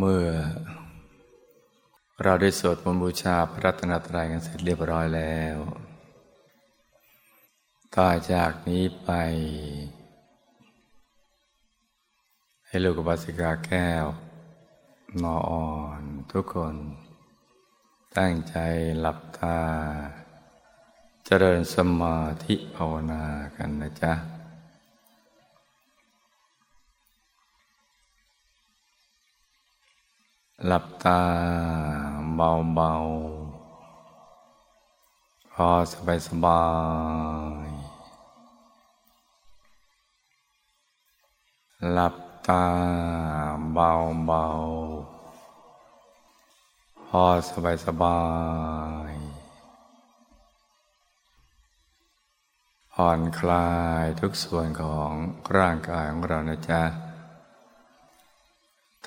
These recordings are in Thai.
เมื่อ เราได้สวดมนต์บูชาพระรัตนตรัยกันเสร็จเรียบร้อยแล้วต่อจากนี้ไป ให้ลูกบาสิกาแก้วนออ่อนทุกคน ตั้งใจหลับตา เจริญสมาธิภาวนากันนะจ๊ะ หลับตาเบาๆ พอสบายสบาย หลับตาเบาๆ พอสบายสบาย ผ่อนคลายทุกส่วนของร่างกายของเรานะจ๊ะ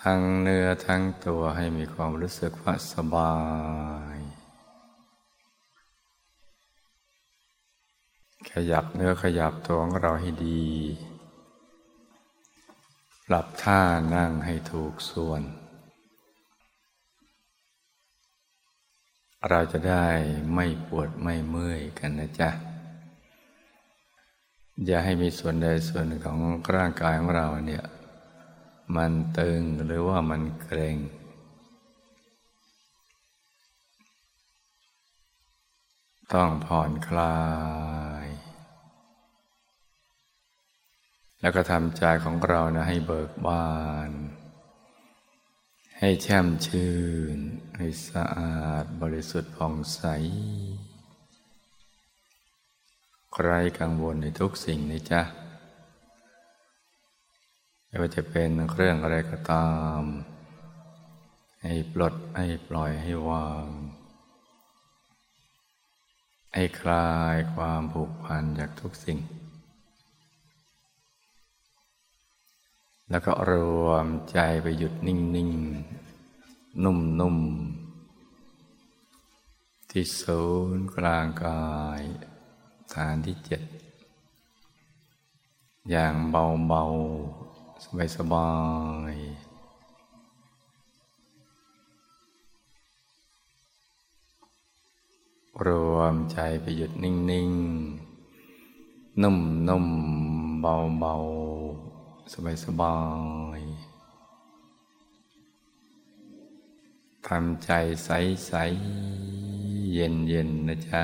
ทั้งเนื้อทั้งตัวให้มีความรู้สึกว่าสบาย ขยับเนื้อขยับตัวของเราให้ดี ปรับท่านั่งให้ถูกส่วน เราจะได้ไม่ปวดไม่เมื่อยกันนะจ๊ะ อย่าให้มีส่วนใดส่วนหนึ่งของร่างกายของเราเนี่ย มันตึงหรือว่ามันเกร็ง ต้องผ่อนคลาย แล้วก็ทำใจของเรานะให้เบิกบาน ให้แช่มชื่น ให้สะอาดบริสุทธิ์ผ่องใส ใครกังวลในทุกสิ่งในจ๊ะ ไม่ว่าจะเป็นเครื่องอะไรก็ตาม ให้ปลดให้ปล่อยให้วาง ให้คลายความผูกพันจากทุกสิ่ง แล้วก็รวมใจไปหยุดนิ่งๆนุ่มๆ ที่ศูนย์กลางกายฐานที่เจ็ดอย่างเบาๆ สบายสบายรวมใจไปหยุดนิ่งๆนุ่มนุ่มเบาเบาสบายสบายทำใจใสใสเย็นเย็นนะจ๊ะ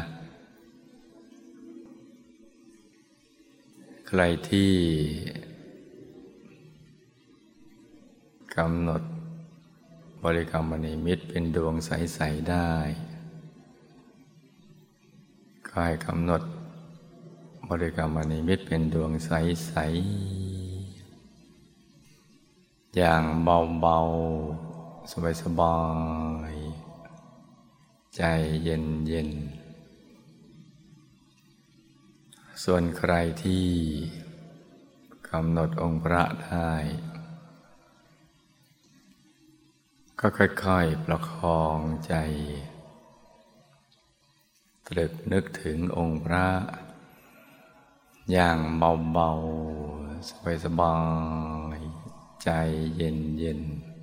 ใครที่ กำหนดบริกรรมนิมิตเป็นดวงใส ๆ ได้กายกำหนดบริกรรมนิมิตเป็นดวงใส ๆ อย่างเบา ๆ สบาย ๆ ใจเย็น ๆ ส่วนใครที่กำหนดองค์พระได้ ก็ค่อยๆประคองใจตรึกนึกถึงองค์พระ อย่างเบาๆ สบายๆใจเย็นๆ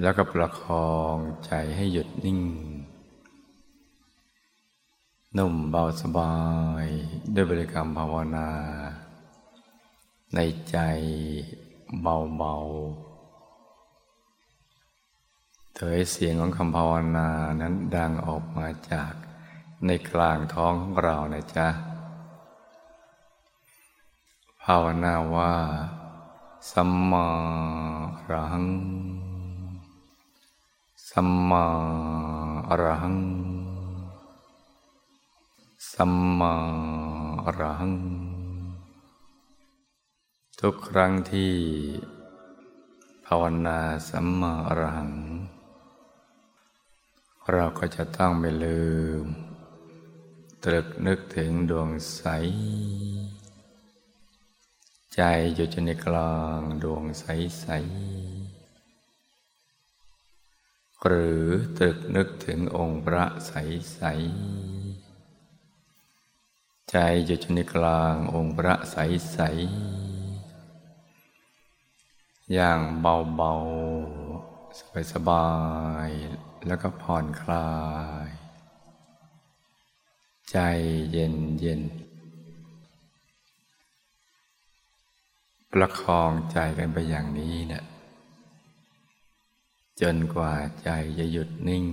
แล้วก็ประคองใจให้หยุดนิ่ง นุ่มเบาสบาย ด้วยบริกรรมภาวนา ในใจ เบาๆเถยเสียงของคำภาวนานั้นดังออกมาจากในกลางท้องของเรานะจ๊ะ ภาวนาว่า สัมมาอรหัง สัมมาอรหัง สัมมาอรหัง ทุกครั้งที่ภาวนาสัมมาอรหัง เราก็จะต้องไม่ลืม ตรึกนึกถึงดวงใส ใจอยู่ในกลางดวงใสใส หรือตรึกนึกถึงองค์พระใสใส ใจอยู่ในกลางองค์พระใสใส อย่างเบาๆ สบายๆแล้วก็ผ่อนคลาย ใจเย็นเย็นประคองใจกันไปอย่างนี้เนะี่ยจนกว่าใจจะหยุดนิ่ง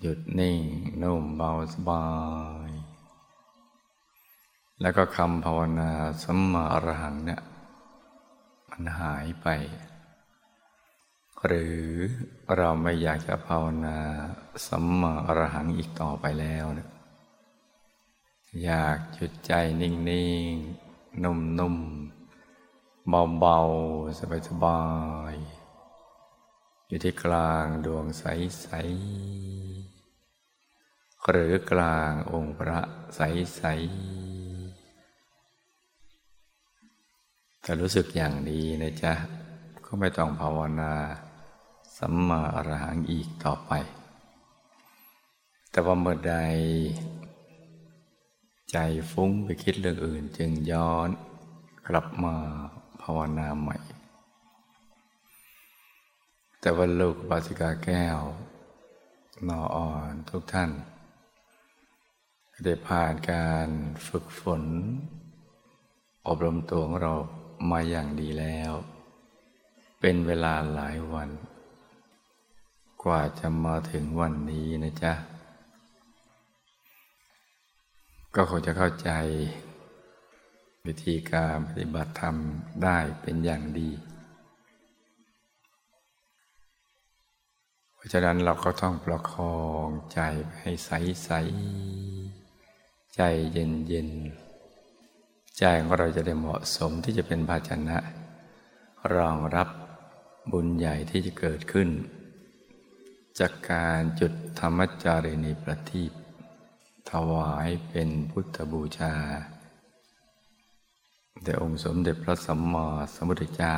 หยุดนิ่งนุ่มเบาสบาย แล้วก็คำภาวนาสัมมาอรหังเนี่ยมันหายไป หรือเราไม่อยากจะภาวนาสัมมาอรหังอีกต่อไปแล้วเนี่ยอยากหยุดใจนิ่งๆ นุ่มๆ เบาๆ สบายๆ อยู่ที่กลางดวงใสๆ หรือกลางองค์พระใสๆ ถ้ารู้สึกอย่างดีนะจ๊ะ ก็ไม่ต้องภาวนา สัมมาอรหังอีกต่อไป แต่ว่าเมื่อใด ใจฟุ้งไปคิดเรื่องอื่น จึงย้อนกลับมาภาวนาใหม่ แต่ว่าลูกบาสิกาแก้วนออ่อนทุกท่าน ได้ผ่านการฝึกฝน อบรมตัวของเรา มาอย่างดีแล้ว เป็นเวลาหลายวัน กว่าจะมาถึงวันนี้นะจ๊ะ ก็คงจะเข้าใจ วิธีการปฏิบัติธรรมได้เป็นอย่างดี เพราะฉะนั้นเราก็ต้องประคองใจให้ใสใสใจเย็นเย็น ใจของเราจะได้เหมาะสมที่จะเป็นภาชนะ รองรับบุญใหญ่ที่จะเกิดขึ้น จากการจุดธรรมจารีณีประทีปถวายเป็นพุทธบูชาแด่องค์สมเด็จพระสัมมาสัมพุทธเจ้า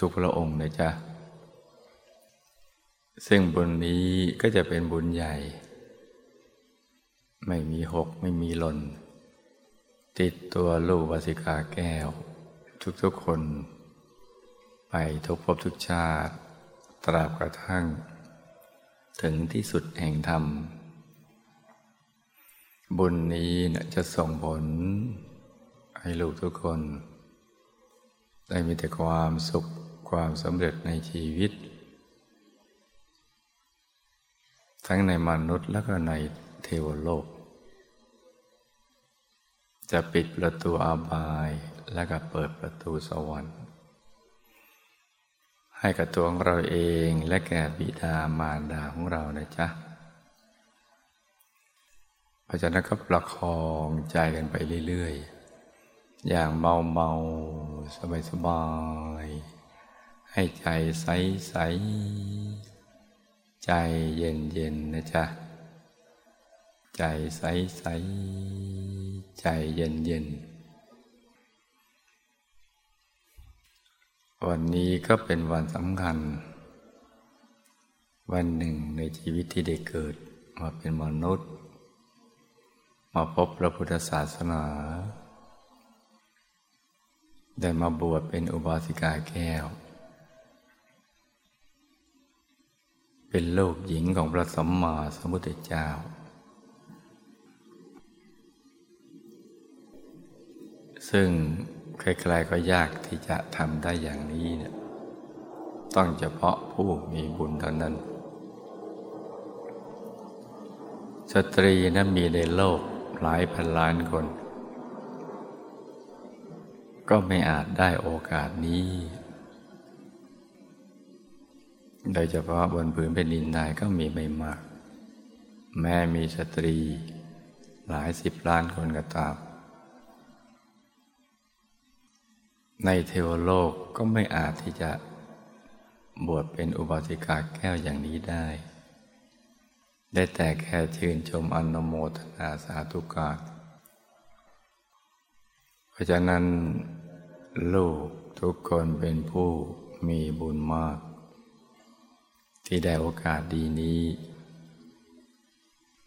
ทุกๆพระองค์นะจ๊ะ ซึ่งบุญนี้ก็จะเป็นบุญใหญ่ ไม่มีหกไม่มีหล่น ติดตัวลูกวสิกาแก้ว ทุกๆคน ไปทุกภพทุกชาติ ตราบกระทั่ง ถึงที่สุดแห่งธรรม บุญนี้นะจะส่งผล ให้ลูกทุกคน ได้มีแต่ความสุขความสำเร็จในชีวิต ทั้งในมนุษย์และก็ในเทวโลก จะปิดประตูอาบายและก็เปิดประตูสวรรค์ ให้กับตัวของเราเองและแก่บิดามารดาของเรานะจ๊ะพราะฉะนั้นก็ประคองใจกันไปเรื่อยๆ อย่างเบาๆสบายๆให้ใจใสๆใจเย็นๆนะจ๊ะ ใจใสใสใจเย็นเย็นวันนี้ก็เป็นวันสำคัญ วันหนึ่งในชีวิตที่ได้เกิดมาเป็นมนุษย์ มาพบพระพุทธศาสนา ได้มาบวชเป็นอุบาสิกาแก้ว เป็นลูกหญิงของพระสัมมาสัมพุทธเจ้า ซึ่งใครๆก็ยากที่จะทำได้อย่างนี้เนี่ยต้องเฉพาะผู้มีบุญเท่านั้น สตรีนั้นมีในโลกหลายพันล้านคน ก็ไม่อาจได้โอกาสนี้ โดยเฉพาะบนผืนเป็นดินไทยก็มีไม่มาก แม้มีสตรีหลายสิบล้านคนก็ตาม ในเทวโลกก็ไม่อาจที่จะบวชเป็นอุบาสิกาแก้วอย่างนี้ได้ ได้แต่แค่ชื่นชมอนโมทนาสาธุการเพราะฉะนั้น ลูกทุกคนเป็นผู้มีบุญมาก ที่ได้โอกาสดีนี้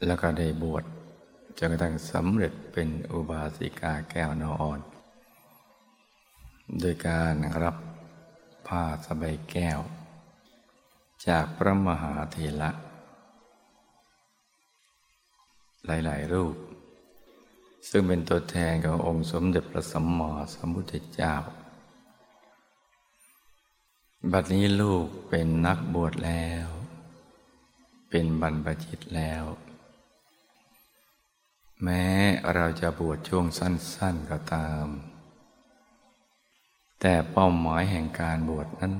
แล้วก็ได้บวชจนกระทั่งสำเร็จเป็นอุบาสิกาแก้วนออ่อน โดยการรับผ้าสบายแก้ว จากพระมหาเถระ หลายๆ รูป ซึ่งเป็นตัวแทนขององค์สมเด็จพระสัมมาสัมพุทธเจ้า บัดนี้ลูกเป็นนักบวชแล้ว เป็นบรรพชิตแล้ว แม้เราจะบวชช่วงสั้น ๆ ก็ตาม แต่เป้าหมายแห่งการบวชนั้น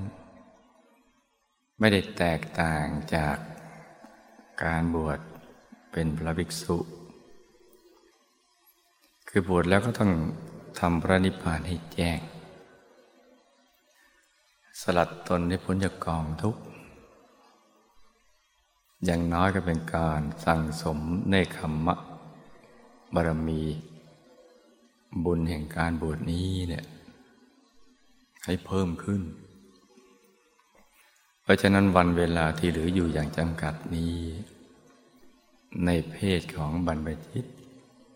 ไม่ได้แตกต่างจากการบวชเป็นพระภิกษุ คือบวชแล้วก็ต้องทำพระนิพพานให้แจ้ง สลัดตนให้พ้นจากกองทุกข์อย่างน้อยก็เป็นการสั่งสมเนคขมมะบารมี บุญแห่งการบวชนี้เนี่ย ให้เพิ่มขึ้น เพราะฉะนั้นวันเวลาที่เหลืออยู่อย่างจำกัดนี้ ในเพศของบรรพชิต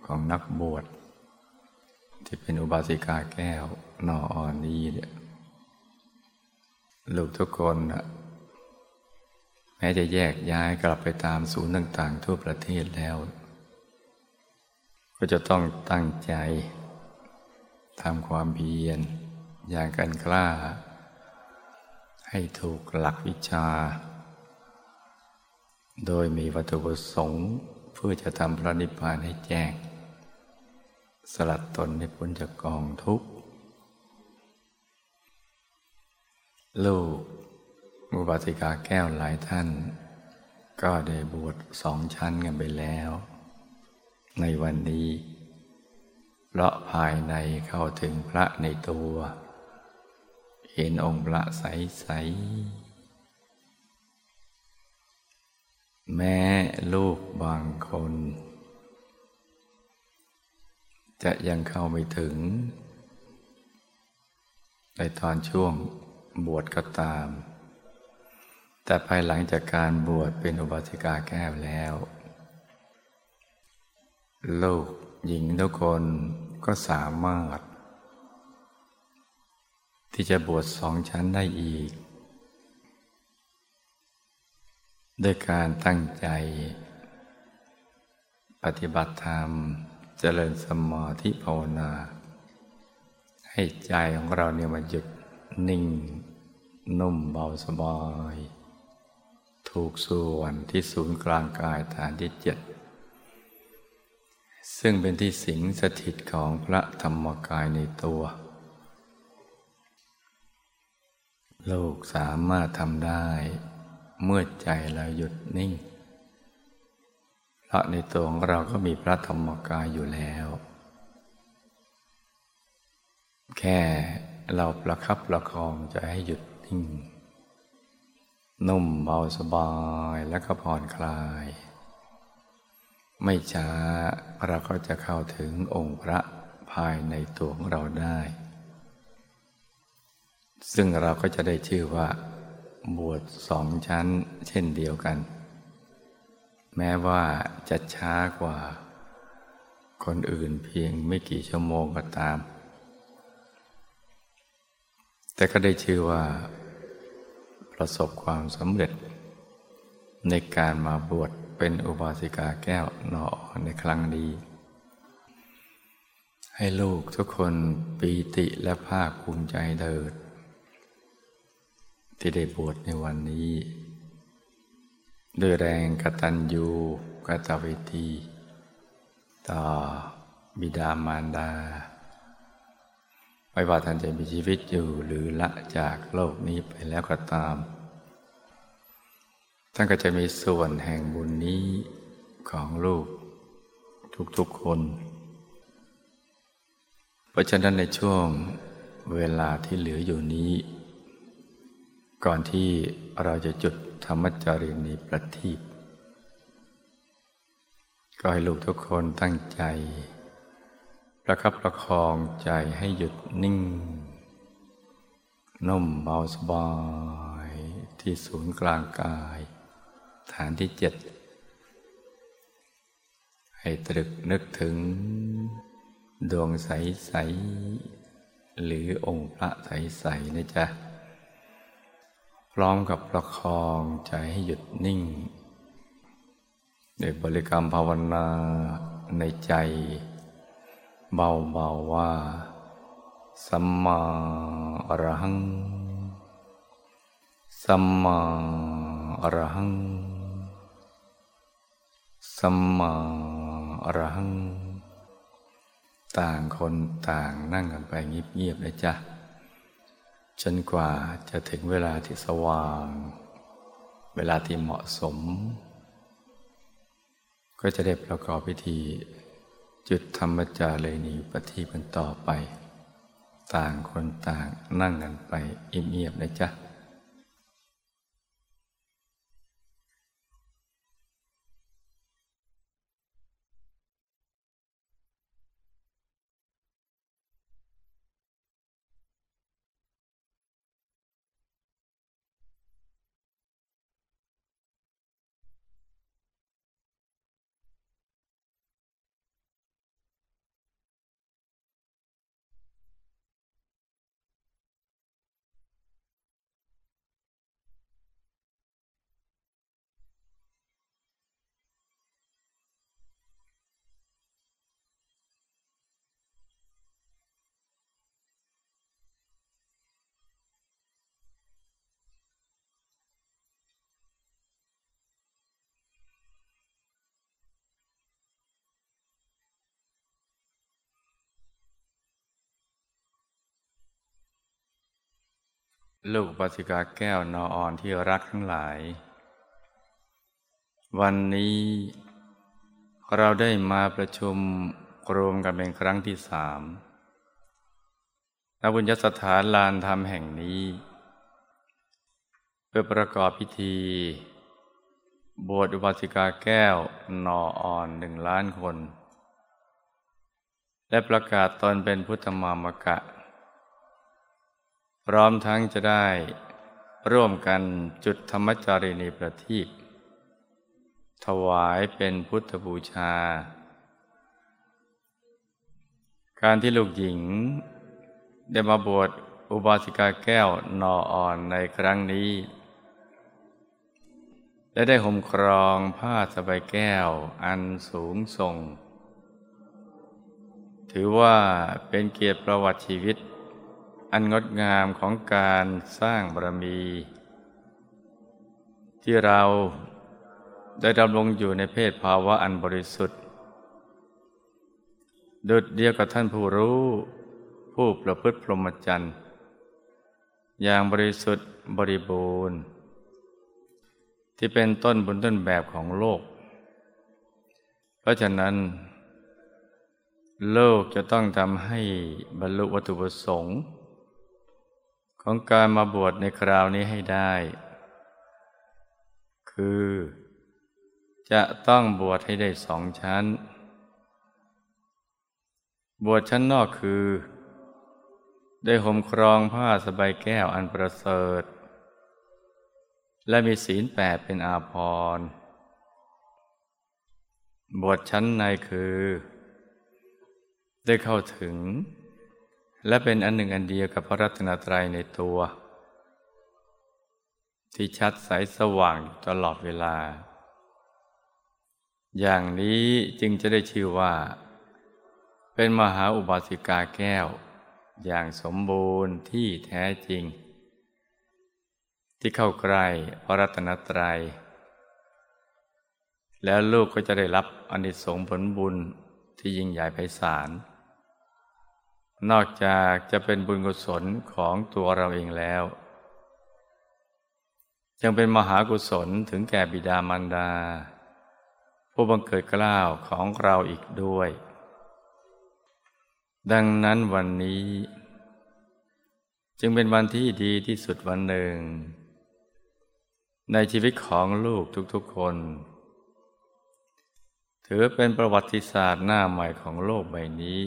ของนักบวชที่เป็นอุบาสิกาแก้วนอออนนี้เนี่ยลูกทุกคนนะแม้จะแยกย้ายกลับไปตามศูนย์ต่าง ๆ ทั่วประเทศแล้ว ก็จะต้องตั้งใจทำความเพียร อย่างกันกล้า ให้ถูกหลักวิชา โดยมีวัตถุประสงค์เพื่อจะทำพระนิพพานให้แจ้ง สลัดตนให้พ้นจากกองทุกข์ ลูกมุบาติกาแก้วหลายท่าน ก็ได้บวชสองชั้นกันไปแล้ว ในวันนี้ เพราะภายในเข้าถึงพระในตัว เห็นองค์พระใส ๆ แม้ลูกบางคน จะยังเข้าไม่ถึง ในตอนช่วงบวชก็ตาม แต่ภายหลังจากการบวชเป็นอุบาสิกาแก้วแล้ว ลูกหญิงทุกคนก็สามารถ ที่จะบวชสองชั้นได้อีก ด้วยการตั้งใจ ปฏิบัติธรรมเจริญสมาธิภาวนา ให้ใจของเราเนี่ยมันหยุดนิ่ง นุ่มเบาสบาย ถูกส่วนที่ศูนย์กลางกายฐานที่เจ็ดซึ่งเป็นที่สิงสถิตของพระธรรมกายในตัว ลูกสามารถทำได้ เมื่อใจเราหยุดนิ่ง เพราะในตัวของเราก็มีพระธรรมกายอยู่แล้ว แค่เราประคับประคองใจให้หยุดนิ่ง นุ่มเบาสบายและก็ผ่อนคลาย ไม่ช้าเราก็จะเข้าถึงองค์พระภายในตัวของเราได้ ซึ่งเราก็จะได้ชื่อว่า บวชสองชั้นเช่นเดียวกัน แม้ว่าจะช้ากว่า คนอื่นเพียงไม่กี่ชั่วโมงก็ตาม แต่ก็ได้ชื่อว่า ประสบความสำเร็จ ในการมาบวชเป็นอุบาสิกาแก้วนอในครั้งนี้ให้ลูกทุกคนปีติและภาคภูมิใจเถิด ที่ได้บวชในวันนี้ ด้วยแรงกตัญญูกตเวที ต่อบิดามารดา ไม่ว่าท่านจะมีชีวิตอยู่หรือละจากโลกนี้ไปแล้วก็ตาม ท่านก็จะมีส่วนแห่งบุญนี้ของลูกทุกๆคน เพราะฉะนั้นในช่วงเวลาที่เหลืออยู่นี้ ก่อนที่เราจะจุดธรรมจารีนีประทีปก็ให้ลูกทุกคนตั้งใจ ประคับประคองใจให้หยุดนิ่ง นุ่มเบาสบายที่ศูนย์กลางกาย ฐานที่เจ็ด ให้ตรึกนึกถึง ดวงใส ๆ หรือองค์พระใส ๆ นะจ๊ะ พร้อมกับประคองใจให้หยุดนิ่งโดยบริกรรมภาวนาในใจ เบาๆว่า สัมมาอรหัง สัมมาอรหัง สัมมาอรหัง ต่างคนต่างนั่งกันไปเงียบๆนะจ๊ะ จนกว่าจะถึงเวลาที่สว่าง เวลาที่เหมาะสม ก็จะได้ประกอบพิธี จุดธรรมจาเลยนีปฏิบันต่อไป ต่างคนต่างนั่งกันไปอิ่มเอียบนะจ๊ะ ลูกปัสิกาแก้วนออ่อนที่รักทั้งหลาย วันนี้เราได้มาประชุมรวมกันเป็นครั้งที่สามณบุญยสถานลานธรรมแห่งนี้ เพื่อประกอบพิธี บวชอุบาสิกาแก้วนออ่อนหนึ่งล้านคน และประกาศตนเป็นพุทธมามกะ พร้อมทั้งจะได้ร่วมกันจุดธรรมจารีณีประทีปถวายเป็นพุทธบูชา การที่ลูกหญิง ได้มาบวชอุบาสิกาแก้วนออ่อนในครั้งนี้ และได้ห่มครองผ้าสบายแก้วอันสูงส่ง ถือว่าเป็นเกียรติประวัติชีวิต อันงดงามของการสร้างบารมี ที่เราได้ดำรงอยู่ในเพศภาวะอันบริสุทธิ์ ดุดเดียวกับท่านผู้รู้ ผู้ประพฤติพรหมจรรย์อย่างบริสุทธิ์บริบูรณ์ ที่เป็นต้นบุญต้นแบบของโลก เพราะฉะนั้น โลกจะต้องทำให้บรรลุวัตถุประสงค์ ของการมาบวชในคราวนี้ให้ได้ คือ จะต้องบวชให้ได้สองชั้น บวชชั้นนอกคือ ได้ห่มครองผ้าสบายแก้วอันประเสริฐ และมีศีลแปดเป็นอาภรณ์บวชชั้นในคือ ได้เข้าถึง และเป็นอันหนึ่งอันเดียวกับพระรัตนตรัยในตัว ที่ชัดใสสว่างตลอดเวลา อย่างนี้จึงจะได้ชื่อว่า เป็นมหาอุบาสิกาแก้ว อย่างสมบูรณ์ที่แท้จริง ที่เข้าใกล้พระรัตนตรัย แล้วลูกก็จะได้รับอนิสงส์ผลบุญที่ยิ่งใหญ่ไพศาล นอกจากจะเป็นบุญกุศลของตัวเราเองแล้ว ยังเป็นมหากุศลถึงแก่บิดามารดา ผู้บังเกิดกล้าวของเราอีกด้วย ดังนั้นวันนี้ จึงเป็นวันที่ดีที่สุดวันหนึ่ง ในชีวิตของลูกทุกๆคน ถือเป็นประวัติศาสตร์หน้าใหม่ของโลกใบนี้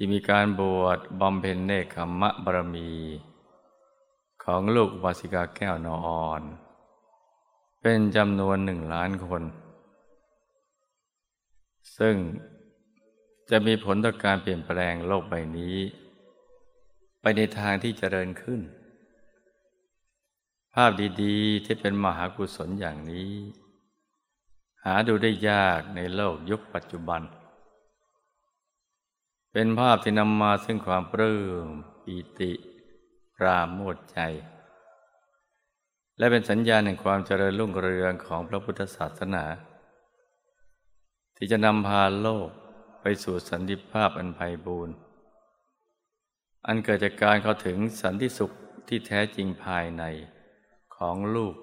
ที่มีการบวชบำเพ็ญเนคขมะบารมี ของลูกวาสิกาแก้วนออน เป็นจำนวนหนึ่งล้านคน ซึ่งจะมีผลต่อการเปลี่ยนแปลงโลกใบนี้ ไปในทางที่เจริญขึ้น ภาพดีๆที่เป็นมหากุศลอย่างนี้ หาดูได้ยากในโลกยุคปัจจุบันเเป็นภาพที่นำมาซึ่งความปลื้มปีติปราโมทใจ และเป็นสัญญาณแห่งความเจริญรุ่งเรืองของพระพุทธศาสนา ที่จะนำพาโลกไปสู่สันติภาพอันไพบูรณ์อันเกิดจากการเข้าถึงสันติสุขที่แท้จริงภายในของลูก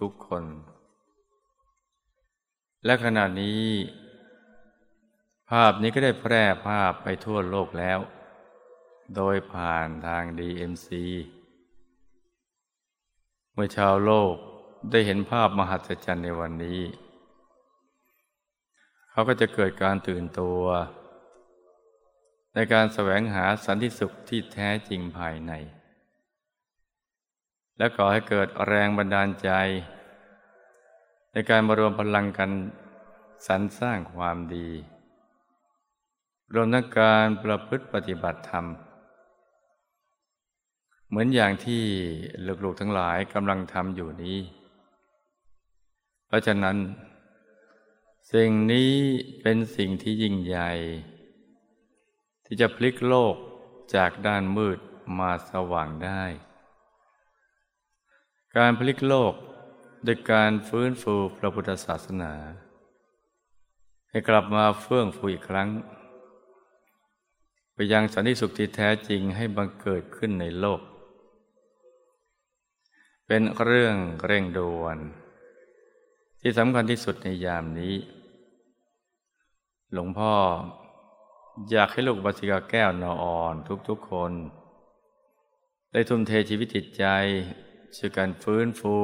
ทุกๆคน และขณะนี้ ภาพนี้ก็ได้แพร่ภาพไปทั่วโลกแล้ว โดยผ่านทาง DMC เมื่อชาวโลกได้เห็นภาพมหัศจรรย์ในวันนี้ เขาก็จะเกิดการตื่นตัว ในการแสวงหาสันติสุขที่แท้จริงภายใน และก่อให้เกิดแรงบันดาลใจ ในการมารวมพลังกันสรรสร้างความดี รวมทั้งการประพฤติปฏิบัติธรรม เหมือนอย่างที่ลูกๆทั้งหลายกำลังทำอยู่นี้ เพราะฉะนั้น สิ่งนี้เป็นสิ่งที่ยิ่งใหญ่ ที่จะพลิกโลกจากด้านมืดมาสว่างได้ การพลิกโลกโดยการฟื้นฟูพระพุทธศาสนา ให้กลับมาเฟื่องฟูอีกครั้ง ไปยังสันติสุขที่แท้จริงให้บังเกิดขึ้นในโลก เป็นเรื่องเร่งด่วน ที่สำคัญที่สุดในยามนี้ หลวงพ่ออยากให้ลูกบัสิกาแก้วนออ่อนทุกๆคน ได้ทุ่มเทชีวิตจิตใจช่วยการฟื้นฟู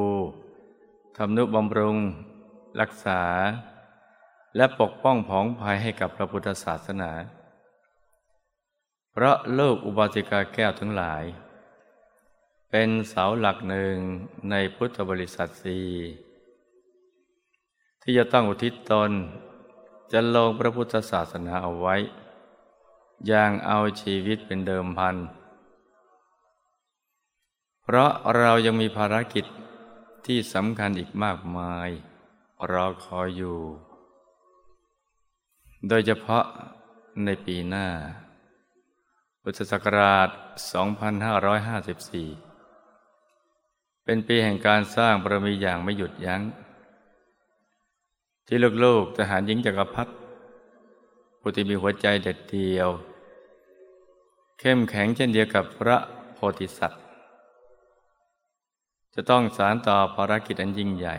ทำนุบำรุง รักษา และปกป้องผองภัยให้กับพระพุทธศาสนา เพราะโลกอุบาสิกาแก้วทั้งหลาย เป็นเสาหลักหนึ่งในพุทธบริษัทสีที่จะต้องอุทิศตนจะลงพระพุทธศาสนาเอาไว้ อย่างเอาชีวิตเป็นเดิมพัน เพราะเรายังมีภารกิจที่สำคัญอีกมากมายรอคอยอยู่ โดยเฉพาะในปีหน้า พุทธศักราช 2554 เป็นปีแห่งการสร้างบารมีอย่างไม่หยุดยัง้ง ที่ลูกๆทหารหญิงจักรพรรดิผู้ที่มีหัวใจเด็ดเดียว เข้มแข็งเช่นเดียวกับพระโพธิสัตว์ จะต้องสารต่อภารกิจอันยิ่งใหญ่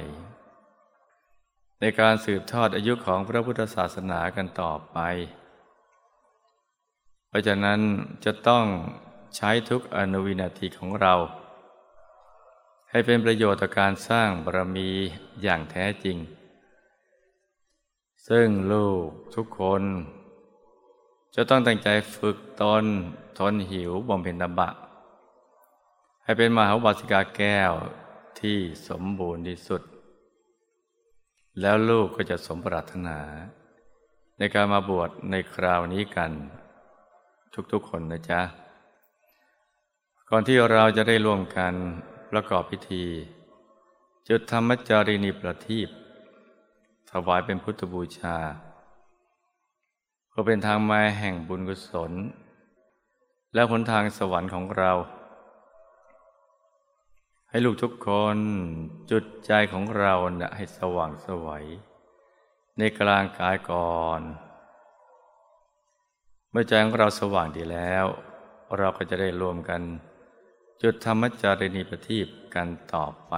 ในการสืบทอดอายุของพระพุทธศาสนากันต่อไป เพราะฉะนั้นจะต้องใช้ทุกอนุวินาทีของเรา ให้เป็นประโยชน์ต่อการสร้างบารมีอย่างแท้จริง ซึ่งลูกทุกคน จะต้องตั้งใจฝึกตนทนหิวบ่มเพนตบะ ให้เป็นมหาวาสิกาแก้วที่สมบูรณ์ที่สุด แล้วลูกก็จะสมปรารถนา ในการมาบวชในคราวนี้กัน ทุกๆคนนะจ๊ะ ก่อนที่เราจะได้ร่วมกันประกอบพิธี จุดธรรมจารีนิประทีปถวายเป็นพุทธบูชา ก็เป็นทางมาแห่งบุญกุศล และหนทางสวรรค์ของเรา ให้ลูกทุกคนจุดใจของเรานะให้สว่างสวัย ในกลางกายก่อน เมื่อใจของเราสว่างดีแล้ว เราก็จะได้รวมกัน จุดธรรมจารีนีประทีปกันต่อไป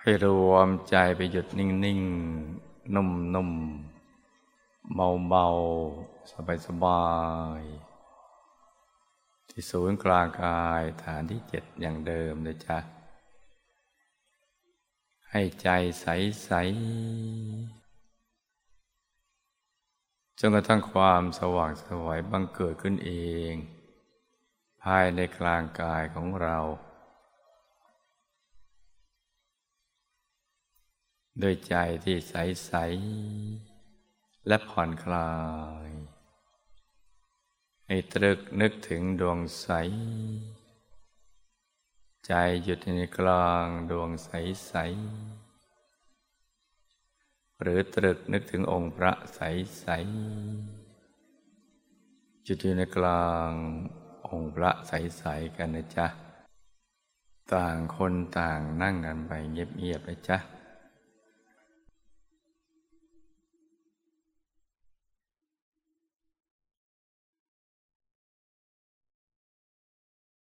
ให้รวมใจไปหยุดนิ่งๆ นุ่มๆ เบาๆ สบายๆ ที่ศูนย์กลางกายฐานที่เจ็ดอย่างเดิมเลยจ้ะให้ใจใสๆ จนกระทั่งความสว่างสวยบังเกิดขึ้นเอง ภายในกลางกายของเรา โดยใจที่ใสและผ่อนคลาย ให้ตรึกนึกถึงดวงใส ใจหยุดในกลางดวงใสใส หรือตรึกนึกถึงองค์พระใสใสจุดอยู่ในกลางองค์พระใสๆกันนะจ๊ะ ต่างคนต่างนั่งกันไปเงียบๆนะจ๊ะ